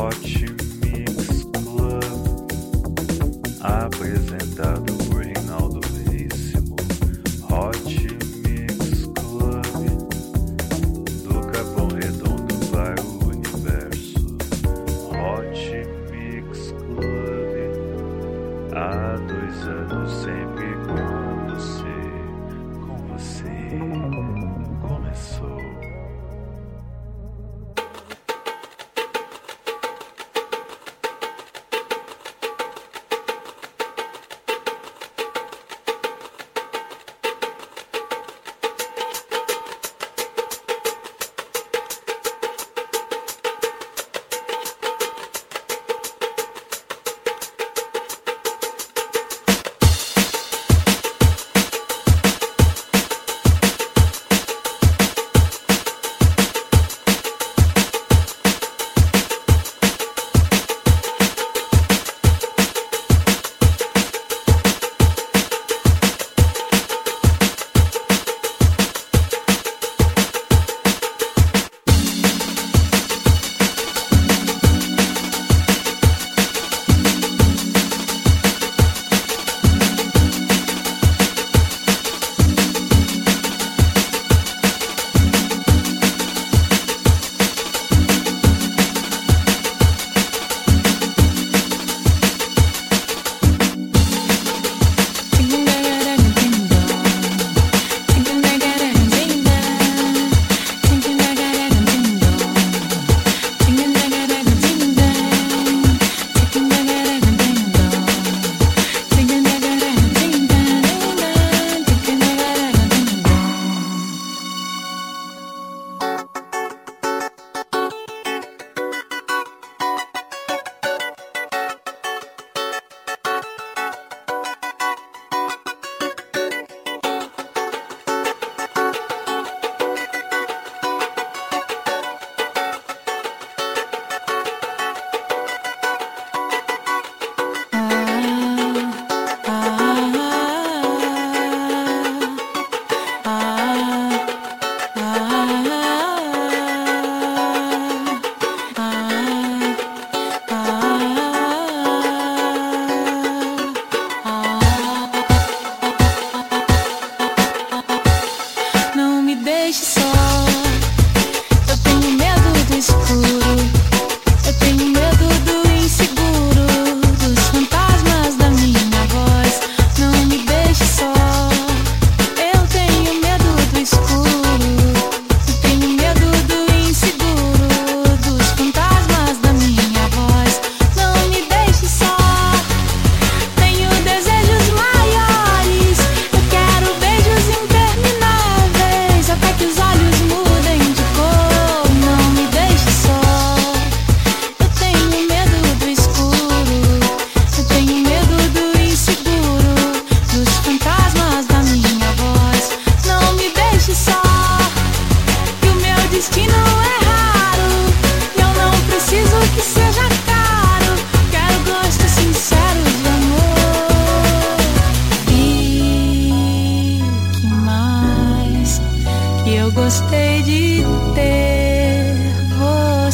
Hot Mix Club, apresentado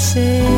say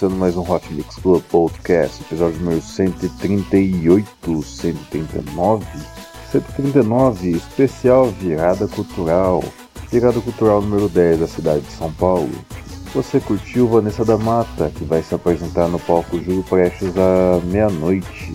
começando mais um Hot Mix Club Podcast, episódio número 138, 139, 139, especial Virada Cultural, Virada Cultural número 10 da cidade de São Paulo. Você curtiu Vanessa da Mata, que vai se apresentar no palco Júlio Prestes à meia-noite.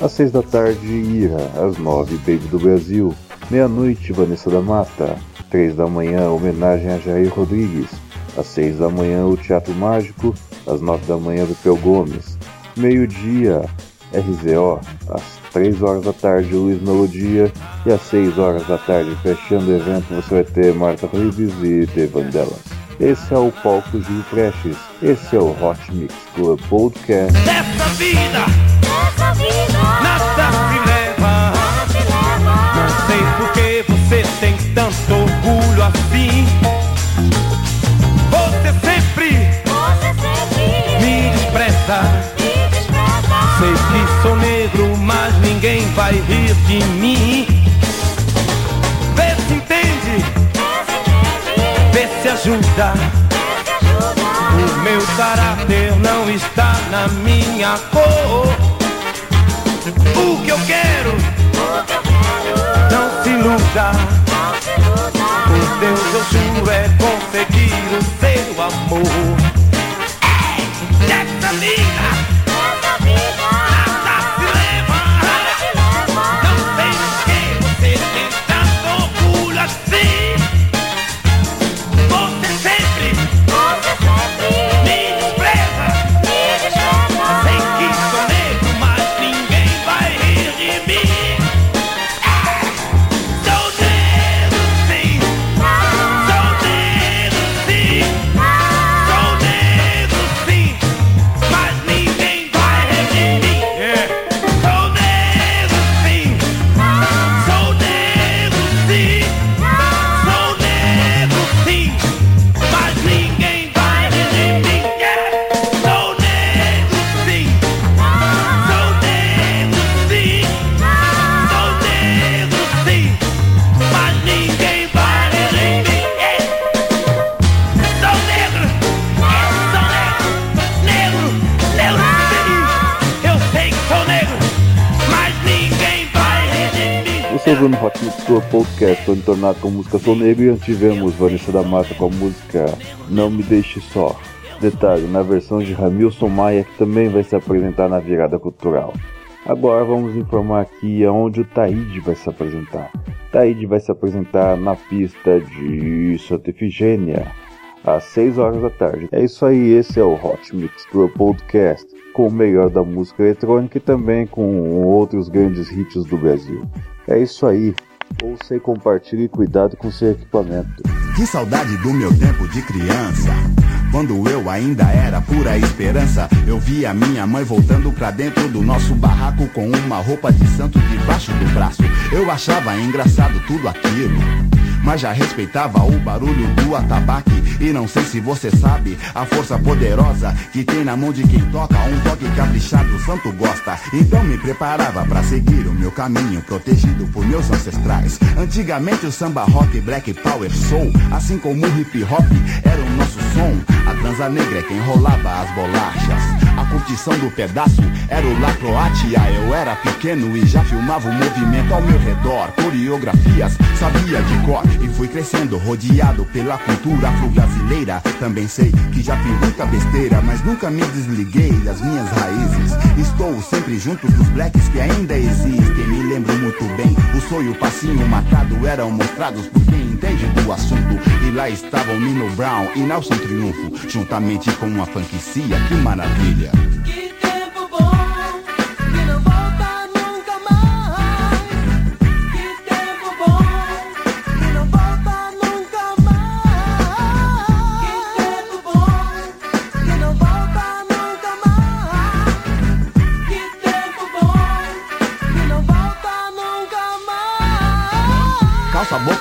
Às 6 da tarde, Ira, às 9, Baby do Brasil. Meia-noite, Vanessa da Mata. 3 da manhã, homenagem a Jair Rodrigues. Às 6 da manhã, o Teatro Mágico. Às 9 da manhã, Vipel Gomes. Meio-dia, RZO. Às 3 horas da tarde, Luiz Melodia. E às 6 horas da tarde, fechando o evento, você vai ter Marta Ribes e The Vandellas. Esse é o palco Gil Prestes. Esse é o Hot Mix Club Podcast. Nessa vida, Essa vida nada sou negro, mas ninguém vai rir de mim. Vê se entende, vê se ajuda. O meu caráter não está na minha cor. O que eu quero, não se iluda. Por Deus eu juro é conseguir o seu amor. Ei, Nessa no Hot Mix Club Podcast, foi entornado com música Sou Negro e antes tivemos Vanessa da Mata com a música Não Me Deixe Só. Detalhe, na versão de Ramilson Maia, que também vai se apresentar na virada cultural. Agora vamos informar aqui aonde o Taíde vai se apresentar. Taíde vai se apresentar na pista de Santa Efigênia, às 6 horas da tarde. É isso aí, esse é o Hot Mix Club Podcast, com o melhor da música eletrônica e também com outros grandes hits do Brasil. É isso aí. Ouça e compartilhe cuidado com seu equipamento. Que saudade do meu tempo de criança. Quando eu ainda era pura esperança, eu via minha mãe voltando pra dentro do nosso barraco com uma roupa de santo debaixo do braço. Eu achava engraçado tudo aquilo. Mas já respeitava o barulho do atabaque. E não sei se você sabe a força poderosa que tem na mão de quem toca. Um toque caprichado, o santo gosta. Então me preparava pra seguir o meu caminho, protegido por meus ancestrais. Antigamente o samba rock, black power soul, assim como o hip hop, era o nosso som. A transa negra é quem rolava as bolachas. Curtição do pedaço era o La Croatia. Eu era pequeno e já filmava o movimento ao meu redor. Coreografias sabia de cor e fui crescendo, rodeado pela cultura afro-brasileira. Também sei que já fiz muita besteira, mas nunca me desliguei das minhas raízes. Estou sempre junto dos blacks que ainda existem. Me lembro muito bem, o sonho, o passinho marcado eram mostrados por quem entende do assunto. E lá estavam Nino Brown e Nelson Triunfo, juntamente com uma franquicia. Que maravilha!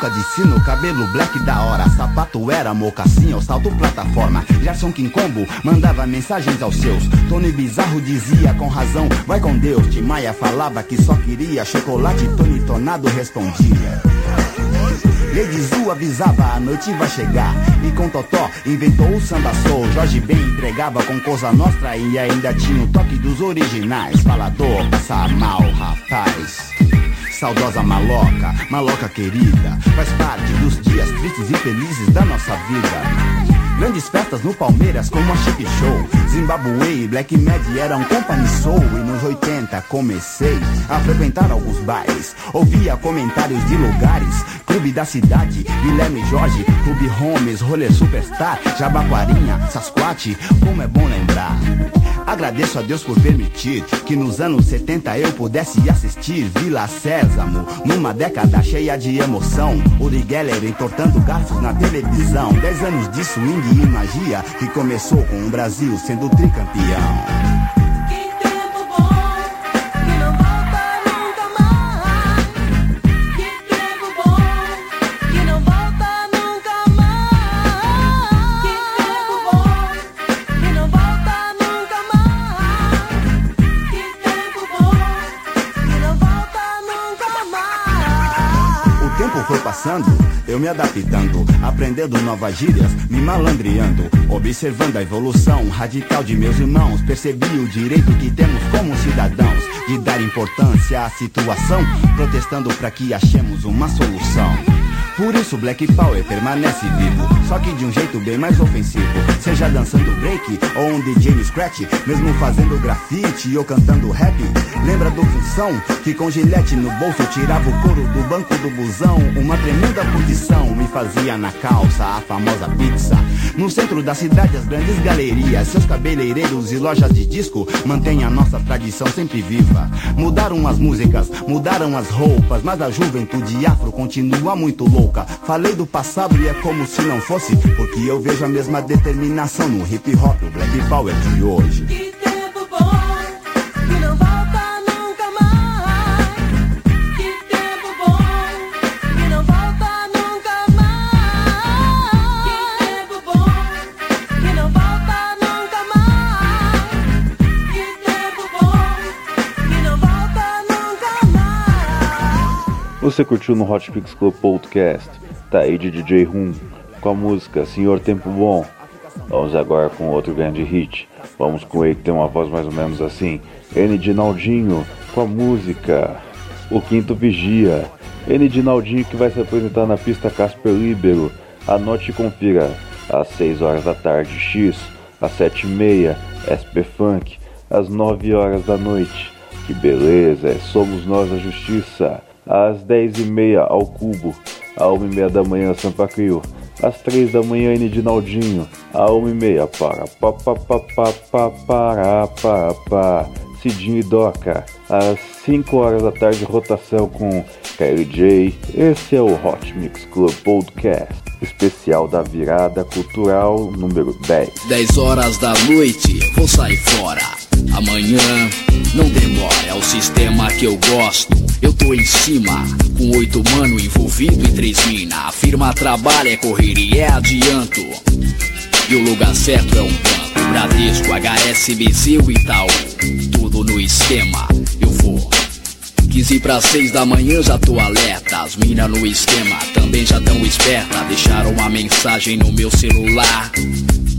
Boca de sino, cabelo black da hora Sapato era mocassim ou salto plataforma Gerson Quincombo mandava mensagens aos seus Tony Bizarro dizia com razão, vai com Deus Tim Maia falava que só queria chocolate Tony Tonado respondia Lady Zu avisava, a noite vai chegar. E com Totó inventou o samba soul. Jorge Ben entregava com Cosa Nostra e ainda tinha o toque dos originais. Falador, passa mal, rapaz. Saudosa maloca, maloca querida, faz parte dos dias tristes e felizes da nossa vida. Grandes festas no Palmeiras como a Chip Show. Zimbabwe e Black Mad eram company soul. E nos 80 comecei a frequentar alguns bares. Ouvia comentários de lugares. Clube da Cidade, Guilherme Jorge Clube Holmes, Rolê Superstar Jabaquarinha, Sasquatch, como é bom lembrar Agradeço a Deus por permitir que nos anos 70 eu pudesse assistir Vila Sésamo, numa década cheia de emoção. Uri Geller entortando garfos na televisão. Dez anos de swing e magia que começou com o Brasil sendo tricampeão. Eu me adaptando, aprendendo novas gírias, me malandreando, observando a evolução radical de meus irmãos. Percebi o direito que temos como cidadãos de dar importância à situação, protestando para que achemos uma solução. Por isso Black Power permanece vivo, só que de um jeito bem mais ofensivo. Seja dançando break ou um DJ no scratch, mesmo fazendo grafite ou cantando rap. Lembra do função que com gilete no bolso tirava o couro do banco do busão? Uma tremenda condição me fazia na calça a famosa pizza. No centro da cidade as grandes galerias, seus cabeleireiros e lojas de disco mantêm a nossa tradição sempre viva. Mudaram as músicas, mudaram as roupas, mas a juventude afro continua muito louca. Falei do passado e é como se não fosse, porque eu vejo a mesma determinação no hip hop, o black power de hoje. Você curtiu no Hot Pix Club Podcast? Tá aí de DJ Rum com a música Senhor Tempo Bom. Vamos agora com outro grande hit. Vamos com ele que tem uma voz mais ou menos assim. N de Naldinho com a música O Quinto Vigia. N de Naldinho que vai se apresentar na pista Casper Libero. Anote e confira. Às 6 horas da tarde X, às 7 e meia SP Funk, às 9 horas da noite. Que beleza, é Somos Nós a Justiça. Às 10 e meia ao Cubo, à 1 e meia da manhã Sampa Crio, às 3 da manhã N de à 1 e meia para pa pa pa pa pa para pa pa Cidinho e Doca, às 5 horas da tarde rotação com KLJ. Esse é o Hot Mix Club Podcast, especial da virada cultural número 10. 10 horas da noite, vou sair fora. Amanhã, não demora, é o sistema que eu gosto. Eu tô em cima, com oito mano envolvido e três mina. A firma trabalha, é correria, é adianto. E o lugar certo é um banco. Bradesco, HSBC e Itaú. Tudo no esquema, eu vou. 15 para 6 da manhã já tô alerta. As mina no esquema também já tão esperta. Deixaram uma mensagem no meu celular.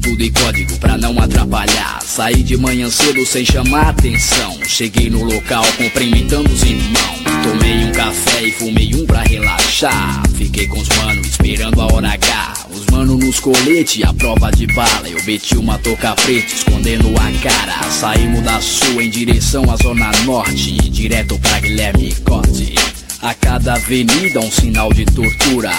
Tudo em código pra não atrapalhar. Saí de manhã cedo sem chamar atenção. Cheguei no local cumprimentando os irmãos. Tomei um café e fumei um pra relaxar. Fiquei com os manos esperando a hora H. Mano nos colete, a prova de bala. Eu meti uma touca preta escondendo a cara. Saímos da sul em direção à zona norte. Direto pra Guilherme Cote. A cada avenida um sinal de tortura.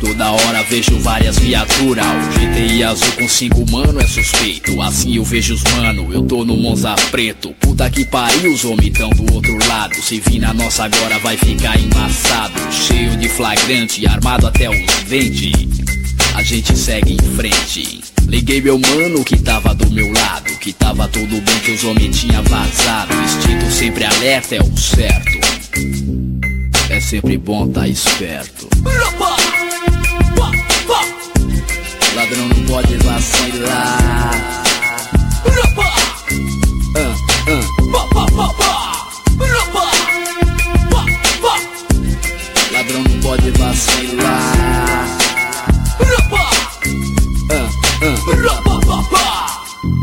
Toda hora vejo várias viaturas. O GTI azul com cinco mano é suspeito. Assim eu vejo os mano, eu tô no Monza preto. Puta que pariu, os homens tão do outro lado. Se vir na nossa agora vai ficar embaçado. Cheio de flagrante, armado até os dentes. A gente segue em frente. Liguei meu mano que tava do meu lado. Que tava tudo bem que os homens tinha vazado. Instinto sempre alerta é o certo. É sempre bom tá esperto. Ladrão não pode vacilar. Ladrão não pode vacilar.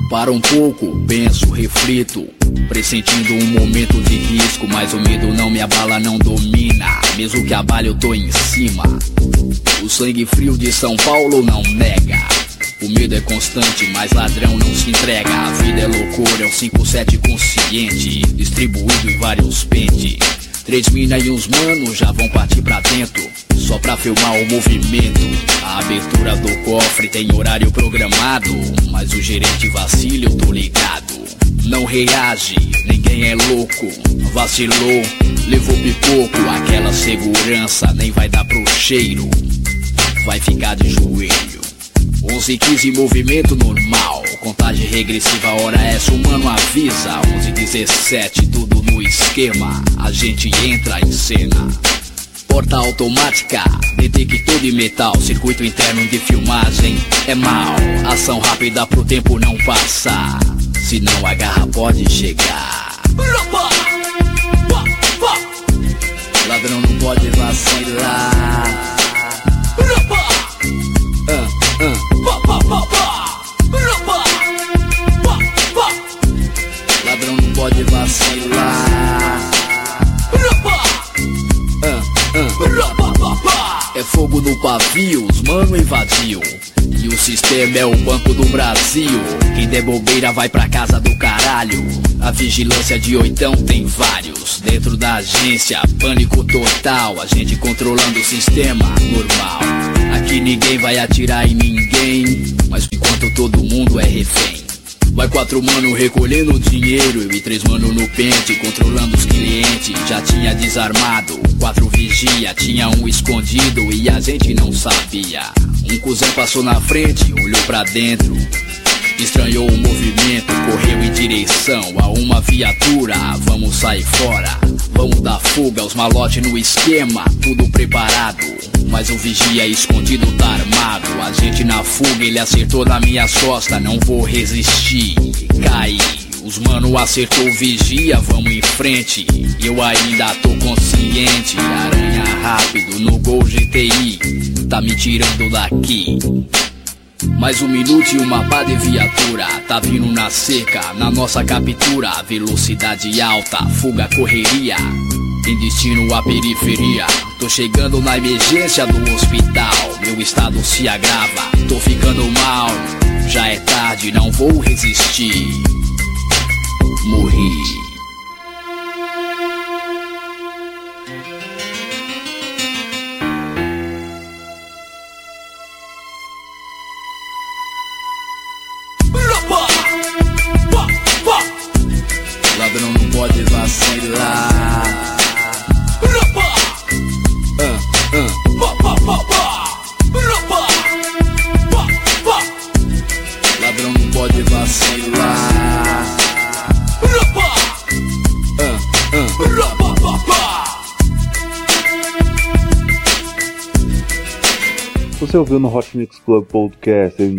Para um pouco, penso, reflito, pressentindo um momento de risco, mas o medo não me abala, não domina. Mesmo que abale, eu tô em cima. O sangue frio de São Paulo não nega. O medo é constante, mas ladrão não se entrega. A vida é loucura, é um 5-7 consciente, distribuído em vários pentes. Três mina e uns manos já vão partir pra dentro, só pra filmar o movimento. A abertura do cofre tem horário programado, mas o gerente vacila, eu tô ligado. Não reage, ninguém é louco. Vacilou, levou pipoco, aquela segurança nem vai dar pro cheiro. Vai ficar de joelho. 11 e 15 movimento normal. Contagem regressiva, hora essa, o mano avisa. 11 e 17, tudo no esquema. A gente entra em cena. Porta automática, detector de metal, circuito interno de filmagem é mal. Ação rápida pro tempo não passar, senão a garra pode chegar. Ladrão não pode vacilar. Fogo no pavio, os mano invadiu. E o sistema é o Banco do Brasil. Quem der bobeira vai pra casa do caralho. A vigilância de oitão tem vários. Dentro da agência, pânico total. A gente controlando o sistema normal. Aqui ninguém vai atirar em ninguém. Mas enquanto todo mundo é refém. Vai quatro mano recolhendo dinheiro Eu e três mano no pente controlando os clientes. Já tinha desarmado, quatro vigia Tinha um escondido e a gente não sabia. Um cuzão passou na frente, olhou pra dentro. Estranhou o movimento, correu em direção a uma viatura. Vamos sair fora, vamos dar fuga Os malotes no esquema, tudo preparado mas o vigia escondido tá armado A gente na fuga, ele acertou na minha costa Não vou resistir, caí Os mano acertou vigia, vamos em frente. Eu ainda tô consciente. Aranha rápido no Gol GTI Tá me tirando daqui. Mais um minuto e uma pá de viatura. Tá vindo na seca, na nossa captura. Velocidade alta, fuga, correria. Em destino à periferia Tô chegando na emergência do hospital. Meu estado se agrava, tô ficando mal. Já é tarde, não vou resistir. Morri ouviu no Hot Mix Club Podcast eu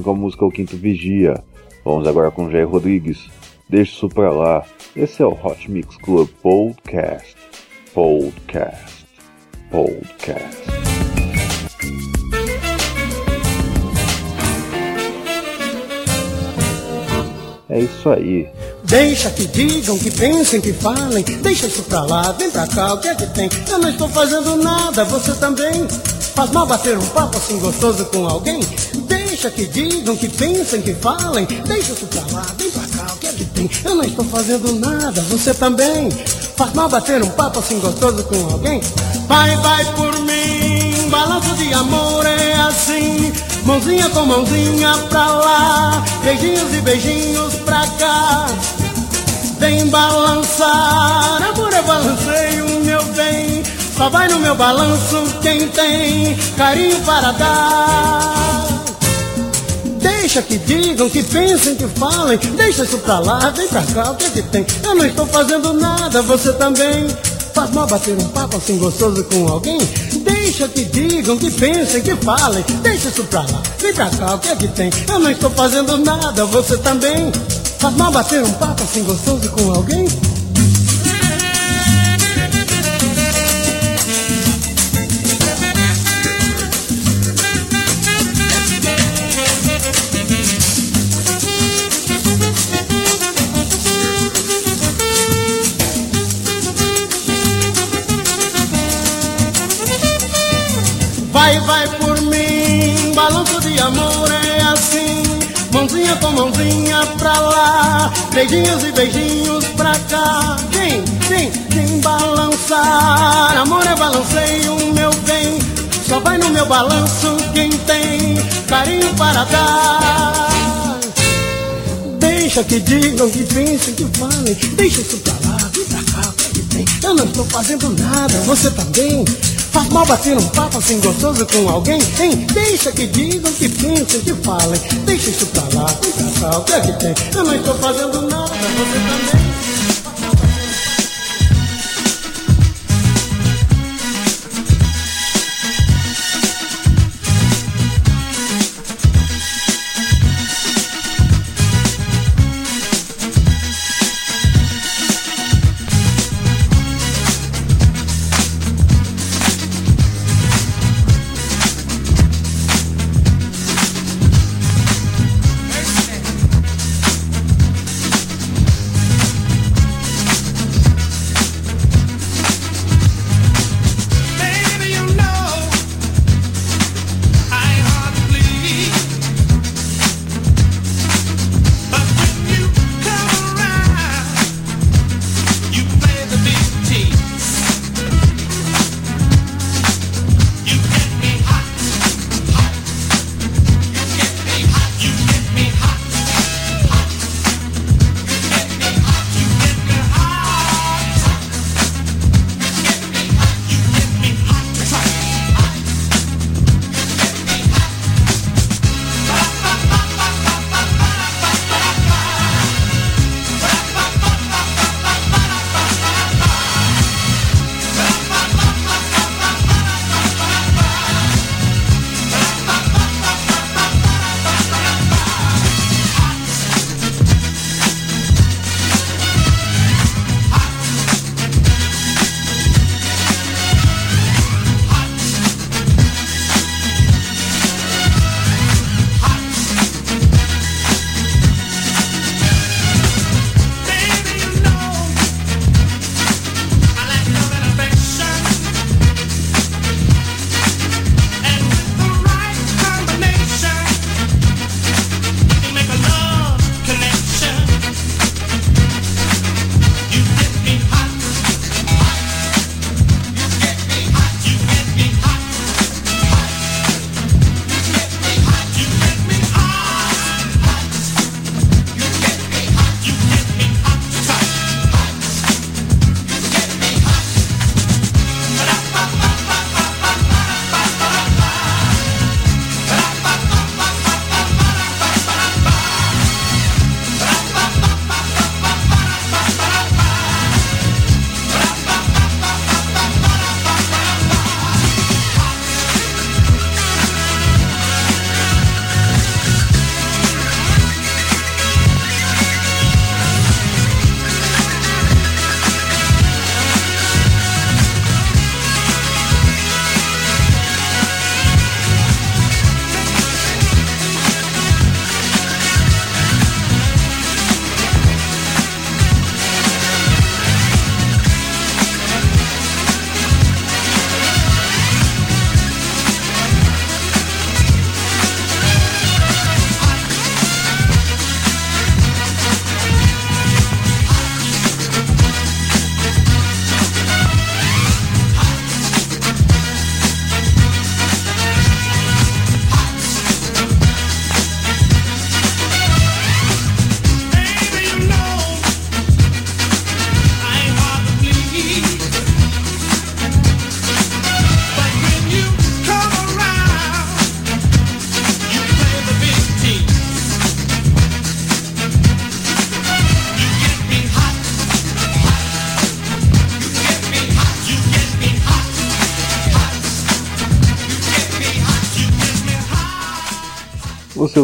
com a música O Quinto Vigia. Vamos agora com Jair Rodrigues. Deixa isso pra lá. Esse é o Hot Mix Club Podcast. Podcast. Podcast. É isso aí. Deixa que digam, que pensem, que falem. Deixa isso pra lá, vem pra cá, o que é que tem? Eu não estou fazendo nada, você também. Faz mal bater um papo assim gostoso com alguém? Deixa que digam, que pensem, que falem. Deixa isso pra lá, vem pra cá, o que é que tem? Eu não estou fazendo nada, você também. Faz mal bater um papo assim gostoso com alguém? Vai, vai por mim, balanço de amor é assim. Mãozinha com mãozinha pra lá, beijinhos e beijinhos pra cá. Vem balançar, amor é balanceio, meu bem. Só vai no meu balanço quem tem carinho para dar. Deixa que digam, que pensem, que falem. Deixa isso pra lá, vem pra cá, o que é que tem? Eu não estou fazendo nada, você também. Faz mal bater um papo assim gostoso com alguém? Deixa que digam, que pensem, que falem. Deixa isso pra lá, vem pra cá, o que é que tem? Eu não estou fazendo nada, você também. Faz mal bater um papo assim gostoso com alguém? Vai, vai por mim, balanço de amor é assim. Mãozinha com mãozinha pra lá, beijinhos e beijinhos pra cá. Vem, vem, vem balançar. Amor é balanceio, meu bem. Só vai no meu balanço quem tem carinho para dar. Deixa que digam, que pensem, que falem. Deixa isso pra lá, vem pra cá, que tem? Eu não estou fazendo nada, você também. Faz mal bater um papo assim gostoso com alguém, hein? Deixa que digam, que pensem, que falem. Deixa isso pra lá, pra cá, o que é que tem? Eu não estou fazendo nada, você também.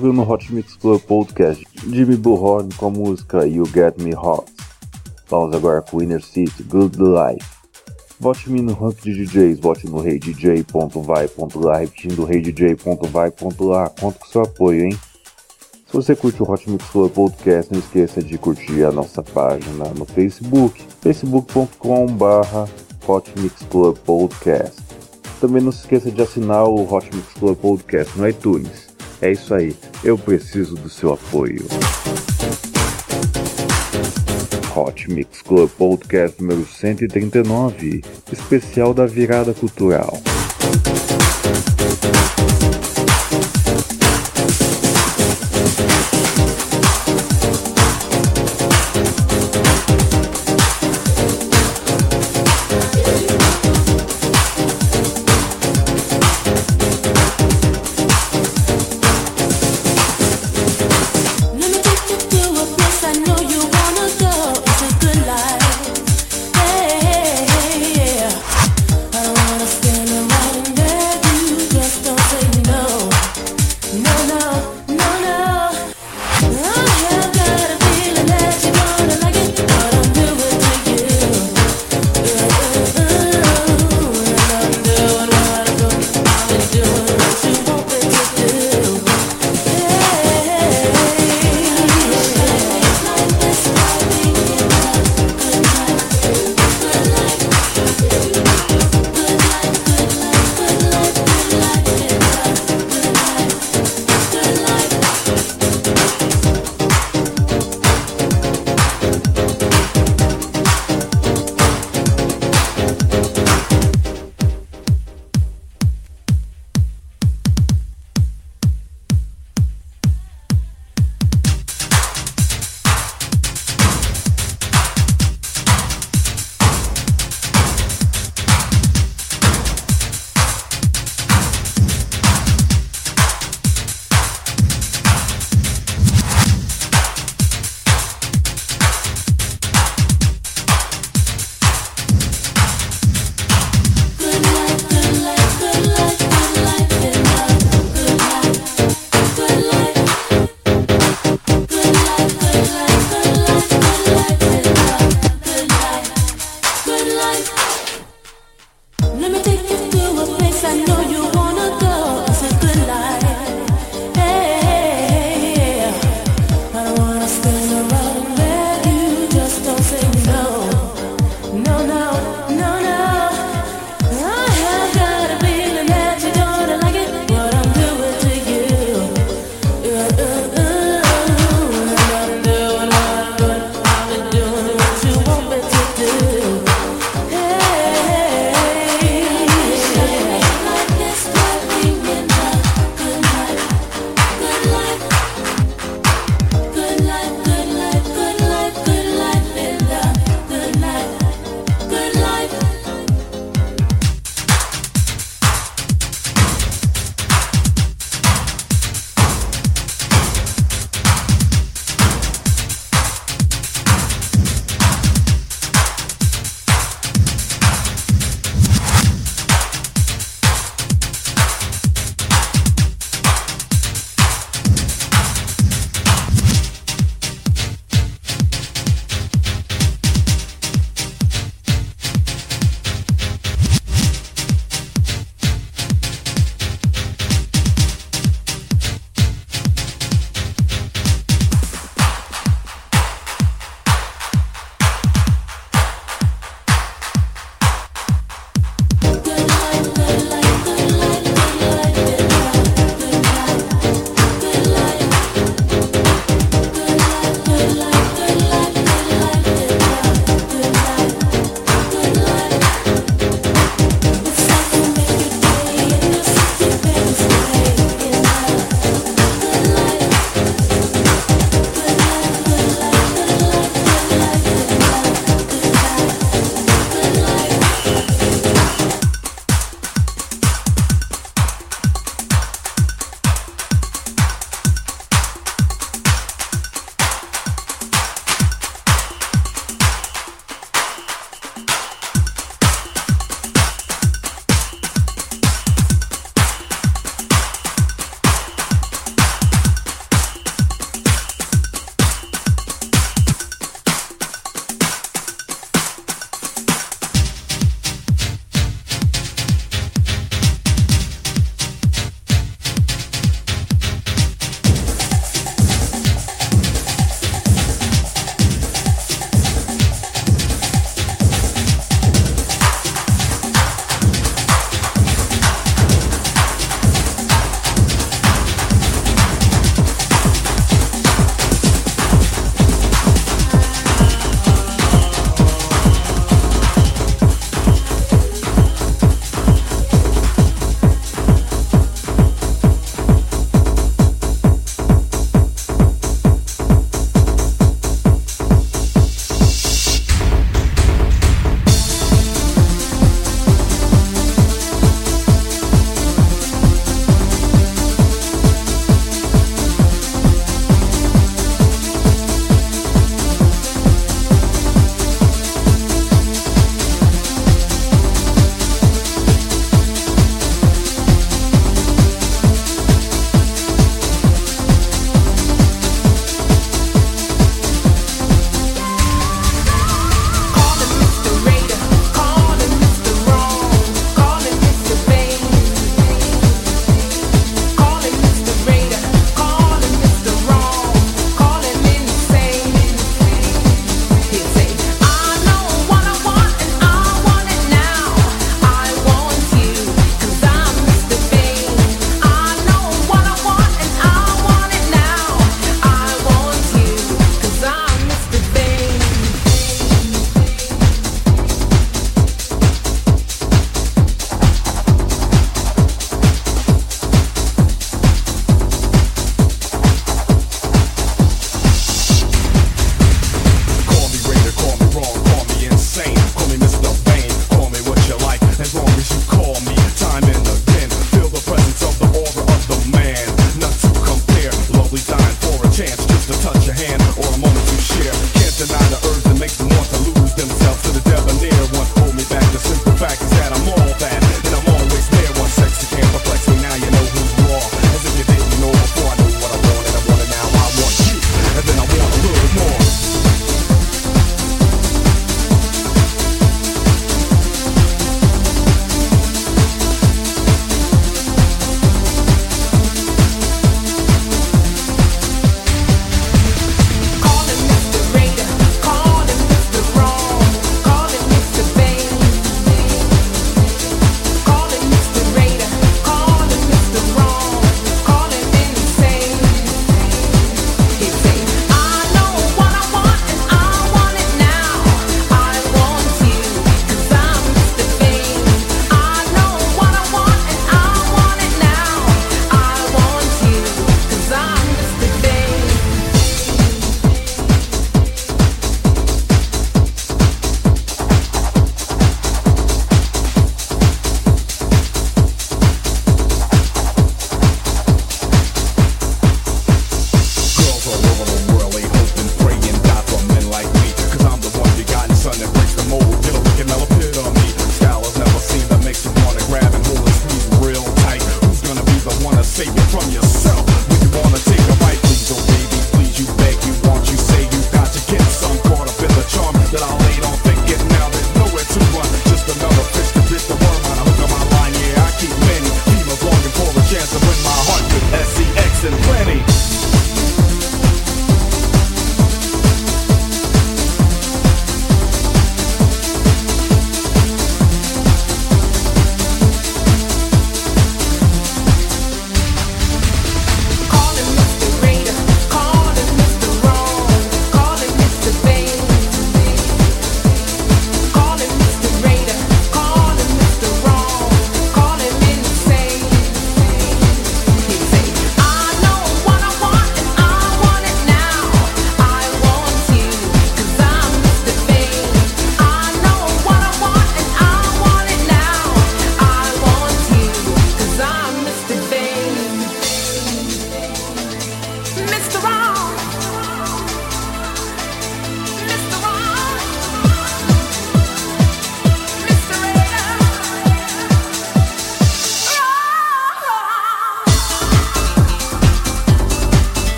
ouviu no Hot Mix Club Podcast Jimmy Bullhorn com a música You Get Me Hot. Vamos agora com Inner City Good Life. Vote-me no rank de DJs, vote no reidj.vai.lá, repetindo reidj.vai.lá, conto com seu apoio, hein? Se você curte o Hot Mix Club Podcast, não esqueça de curtir a nossa página no Facebook, facebook.com.br Hot Mix Club Podcast. Também não se esqueça de assinar o Hot Mix Club Podcast no iTunes. É isso aí. Eu preciso do seu apoio. Hot Mix Club Podcast número 139, especial da virada cultural.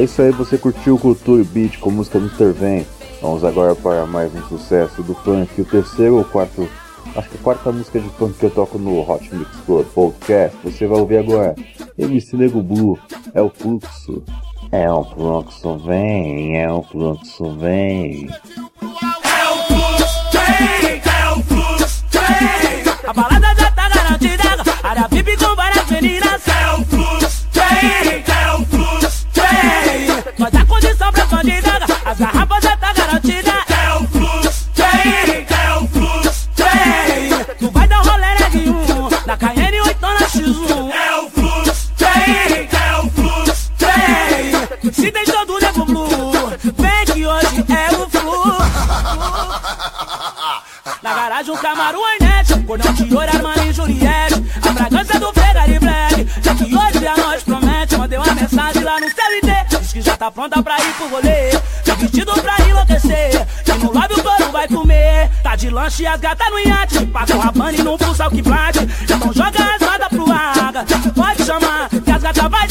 É isso aí, você curtiu Cultura Beat com música Mr. Vem. Vamos agora para mais um sucesso do funk, o terceiro ou quarto, acho que é a quarta música de funk que eu toco no Hot Mix Club Podcast. Você vai ouvir agora MC Nego Blue, é o fluxo. É o fluxo, vem, é o fluxo, vem. É o fluxo, vem, é o fluxo, vem. A balada já tá garantida, área VIP com várias meninas, é o fluxo. não diz nada, as garrafas já tá garantida. É o Plus, tem, é o Plus, tem. Tu vai dar um rolê de um, na Cayenne 8 na X1. É o Plus, tem, é o Plus, tem. Se deixou duro é Blue, vem que hoje é o Flu. Na garagem o Camaro Arnett, cordão de ouro, Armani Juliette. A fragrância do Ferrari Black, já que hoje é a noite promete, mandei uma mensagem lá no CLT diz que já tá pronta pra ir pro rolê. Tem vestido pra enlouquecer, que no lobby o couro vai comer. Tá de lanche e as gatas no iate, paga o rabane e não o que plate. Então joga as rodas pro água, pode chamar, que as gatas vai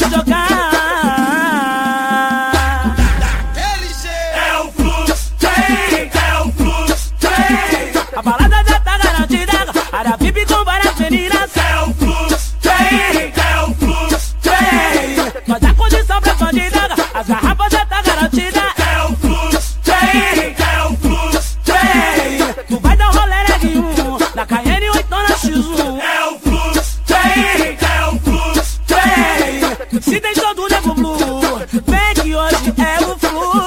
8 na X1. É o fluxo, tem, é o fluxo, tem. Se tem todo nego blue, vem que hoje é o flu.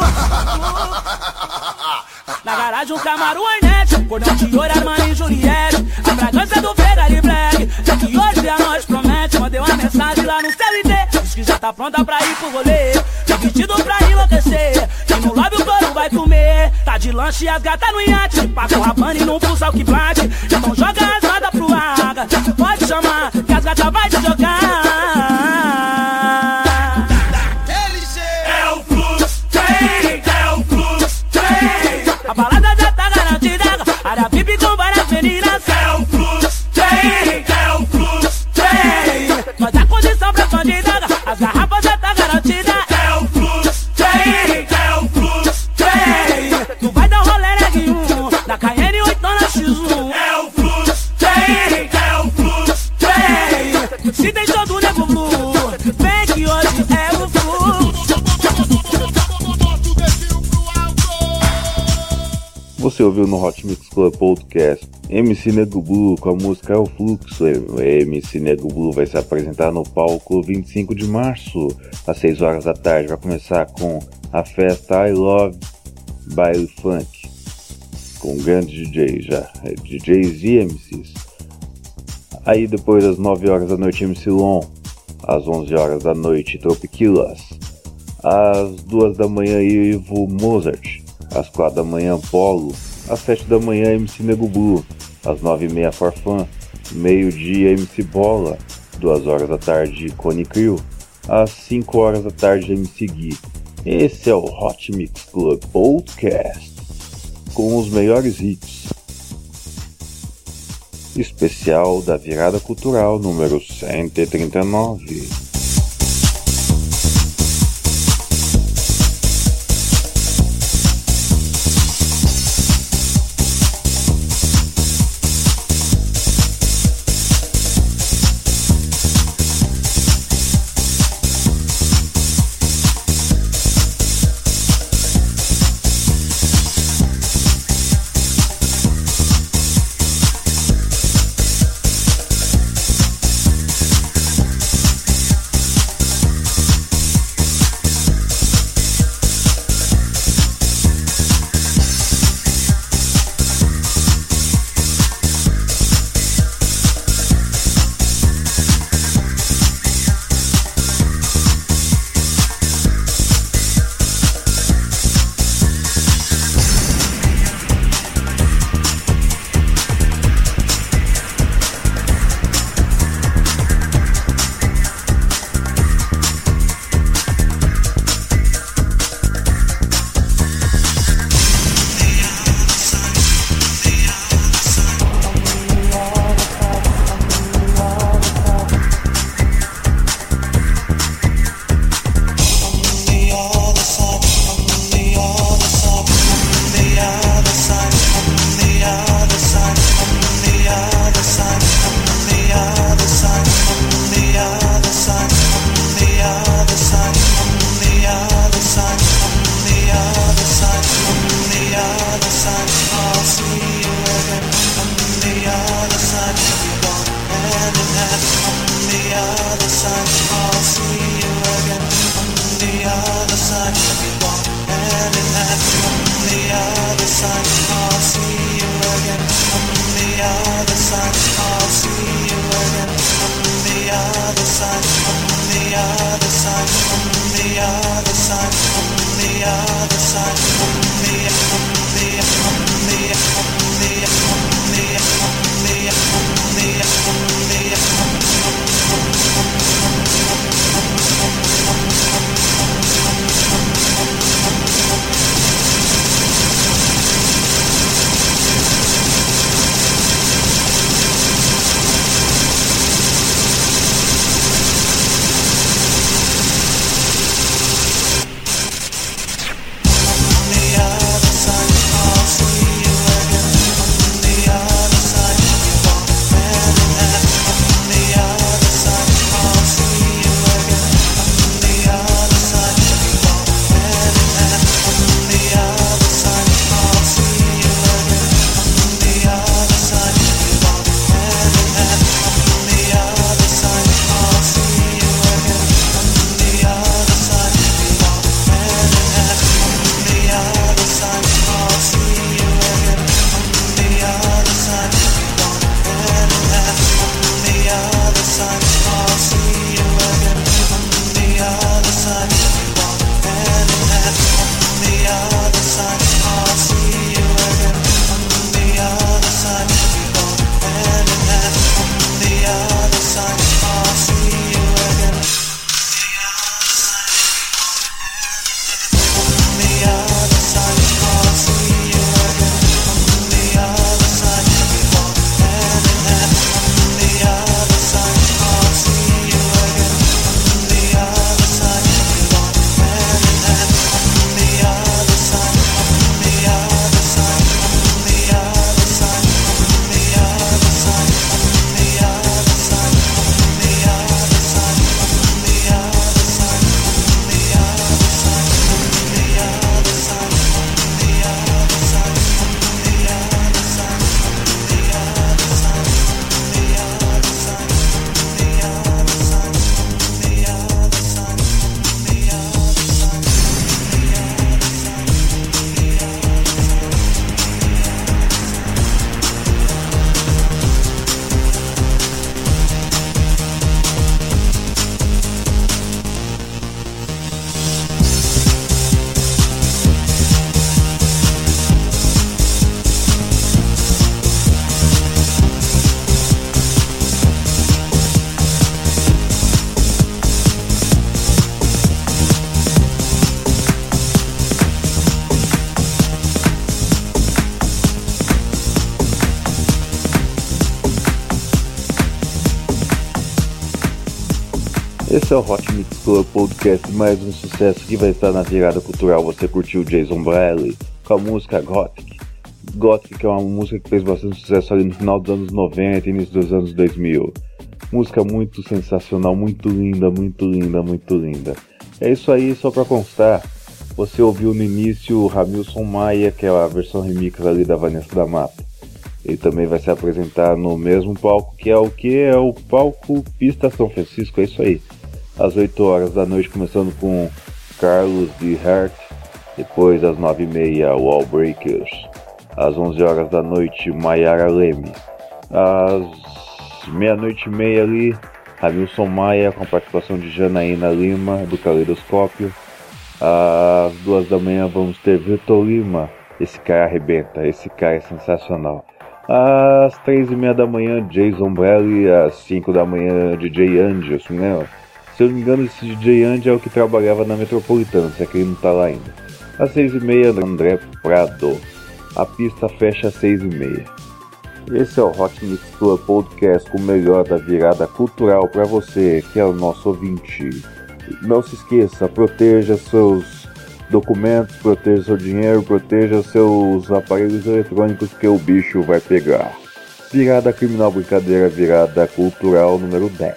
Na garagem um Camaro Hornet, cordão de ouro, e Juliette. A fragrância do Ferrari Black, é que hoje a noite promete. Mandei uma mensagem lá no CLT, diz que já tá pronta pra ir pro rolê. Tem vestido pra enlouquecer, que no lobby o couro vai comer. Tá de lanche e as gatas no iate, paga o não pulsa o que plate. Então joga as rodas pro água, pode chamar, que as gatas vai te jogar. Ouviu no Hot Mix Club Podcast MC Nego Blue com a música É o Fluxo. MC Nego Blue vai se apresentar no palco 25 de março, às 6 horas da tarde. Vai começar com a festa I Love Baile Funk, com grandes DJs já, é, DJs e MCs. Aí depois das 9 horas da noite MC Lon, às 11 horas da noite Tropiquilas, às 2 da manhã Ivo Mozart, às 4 da manhã Polo, às 7 da manhã MC Nego Blue, às 9 e meia Farfã, meio-dia MC Bola, 2 horas da tarde Cone Crew, às 5 horas da tarde MC Gui. Esse é o Hot Mix Club Podcast com os melhores hits. Especial da Virada Cultural número 139. É o Hot Mix Club Podcast, mais um sucesso que vai estar na virada cultural. Você curtiu Jason Bradley com a música Gothic. Gothic é uma música que fez bastante sucesso ali no final dos anos 90 e início dos anos 2000. Música muito sensacional, muito linda, muito linda, muito linda. É isso aí, só pra constar. Você ouviu no início o Ramilson Maia, que é a versão remix ali da Vanessa da Mata. Ele também vai se apresentar no mesmo palco, que é o que? É o palco Pista São Francisco, é isso aí. Às 8 horas da noite, começando com Carlos de Hart, depois às 9h30, Wall Breakers. Às 11 horas da noite, Maiara Leme. Às meia-noite e meia ali, Hamilton Maia, com a participação de Janaína Lima, do Caleidoscópio. Às duas da manhã vamos ter Vitor Lima. Esse cara arrebenta, esse cara é sensacional. Às três e meia da manhã, Jason Bradley. Às cinco da manhã, DJ Angelson, né? Se eu não me engano, esse DJ Andy é o que trabalhava na Metropolitana, se é que ele não tá lá ainda. Às seis e meia, André Prado. A pista fecha às seis e meia. Esse é o Hot Mix Club Podcast com o melhor da virada cultural para você, que é o nosso ouvinte. Não se esqueça, proteja seus documentos, proteja seu dinheiro, proteja seus aparelhos eletrônicos que o bicho vai pegar. Virada criminal brincadeira, virada cultural número 10.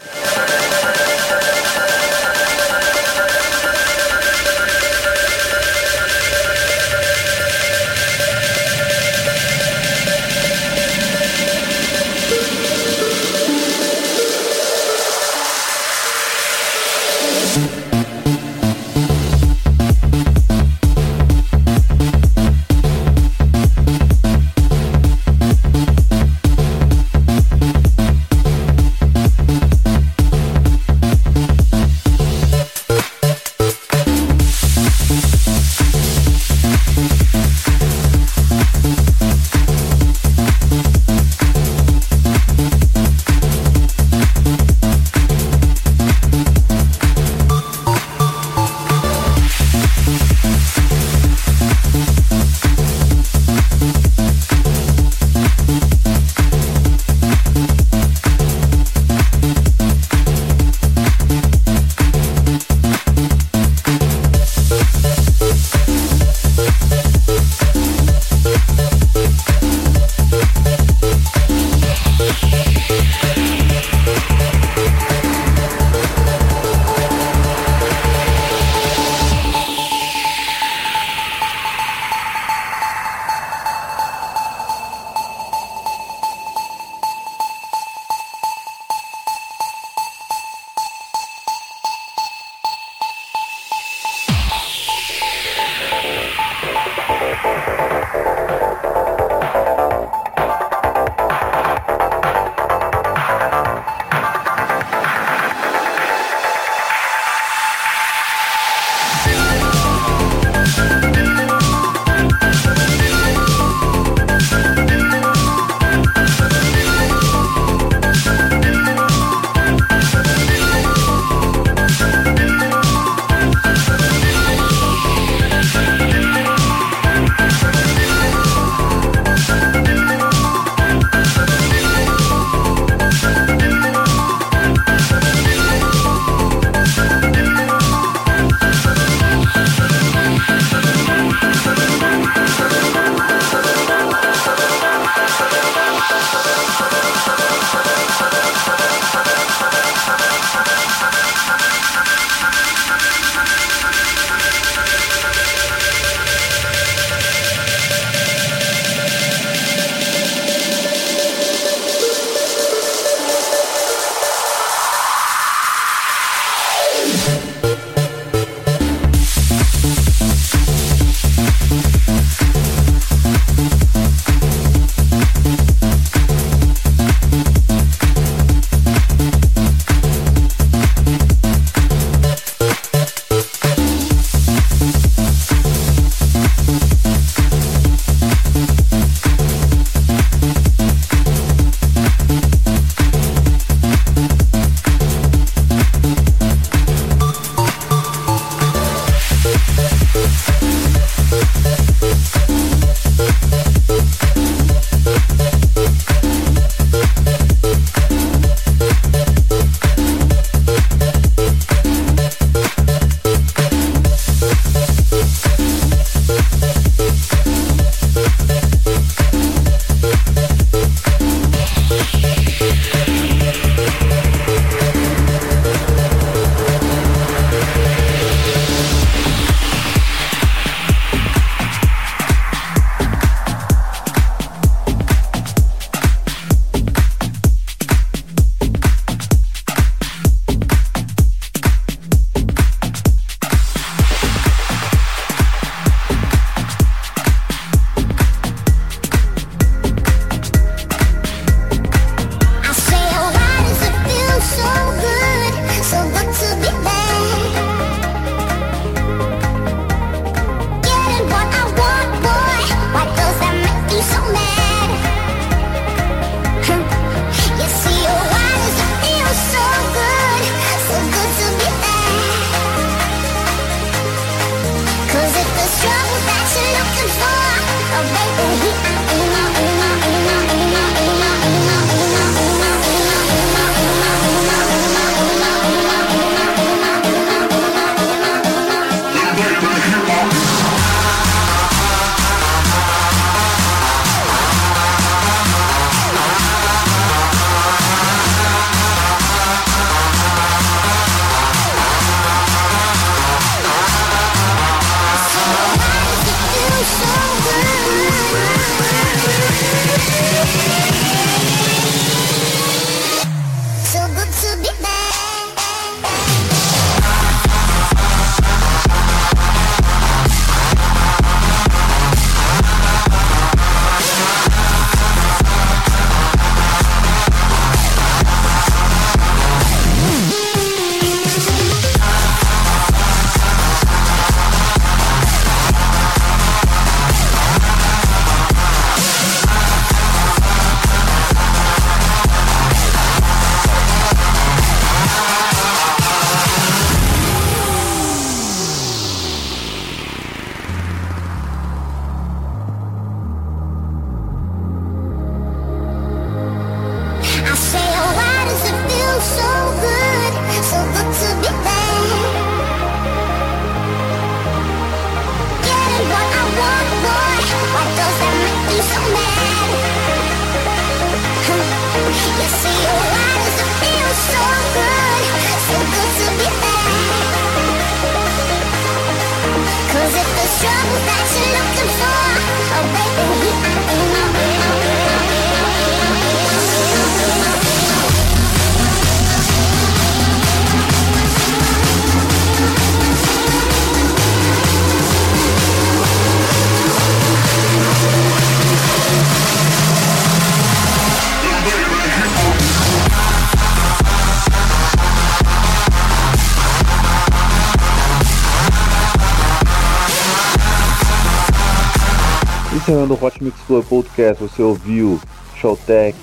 Encerrando o Hot Mix Club Podcast, você ouviu Showtech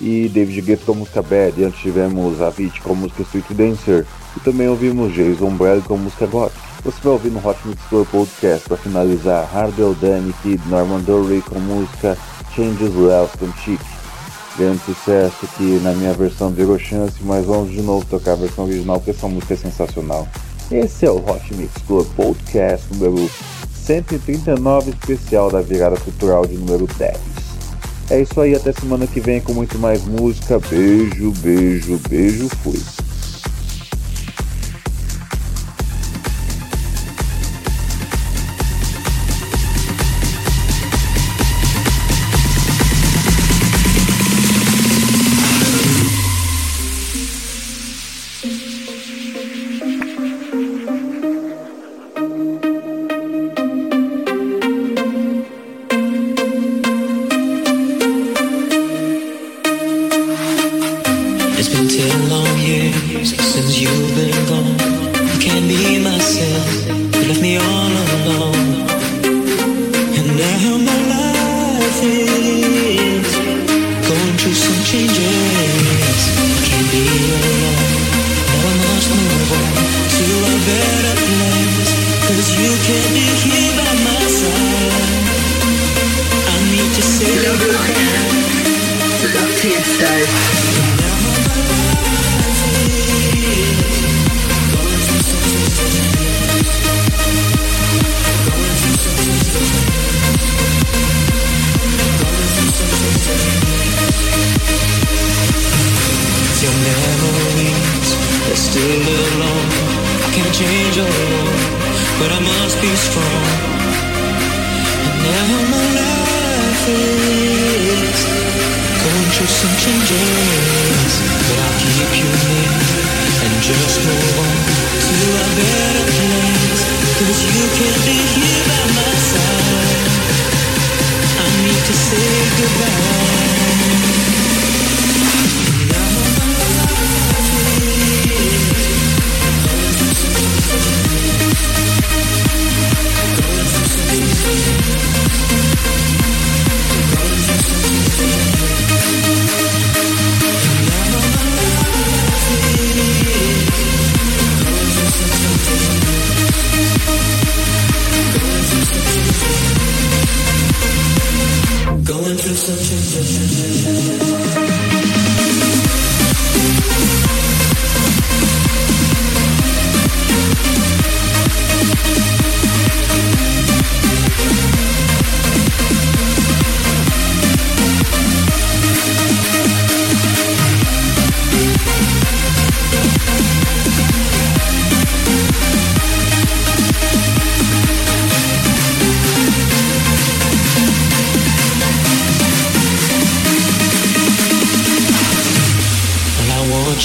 e David Guetta com a música Bad. E antes tivemos Avicii com a música Street Dancer. E também ouvimos Jason Brad com a música Gothic. Você vai ouvir no Hot Mix Club Podcast para finalizar Hardwell Danny Kid Norman Dory com a música Changes Left and Chic. Grande sucesso que na minha versão virou chance, mas vamos de novo tocar a versão original porque essa música é sensacional. Esse é o Hot Mix Club Podcast número 139 especial da virada cultural de número 10. É isso aí, até semana que vem com muito mais música. Beijo, beijo, beijo, fui.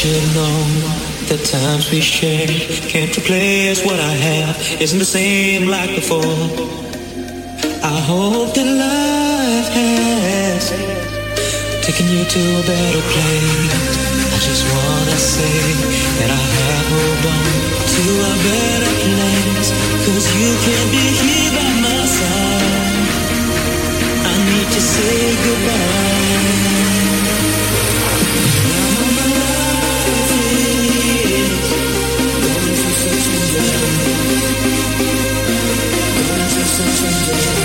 You know the times we share can't replace what I have. Isn't the same like before. I hope that life has taken you to a better place. I just wanna say that I have moved on to a better place. Cause you can't be here by my side. I need to say goodbye. Subtended.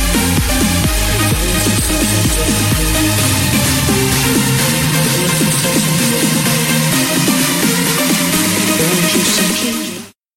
Don't you think you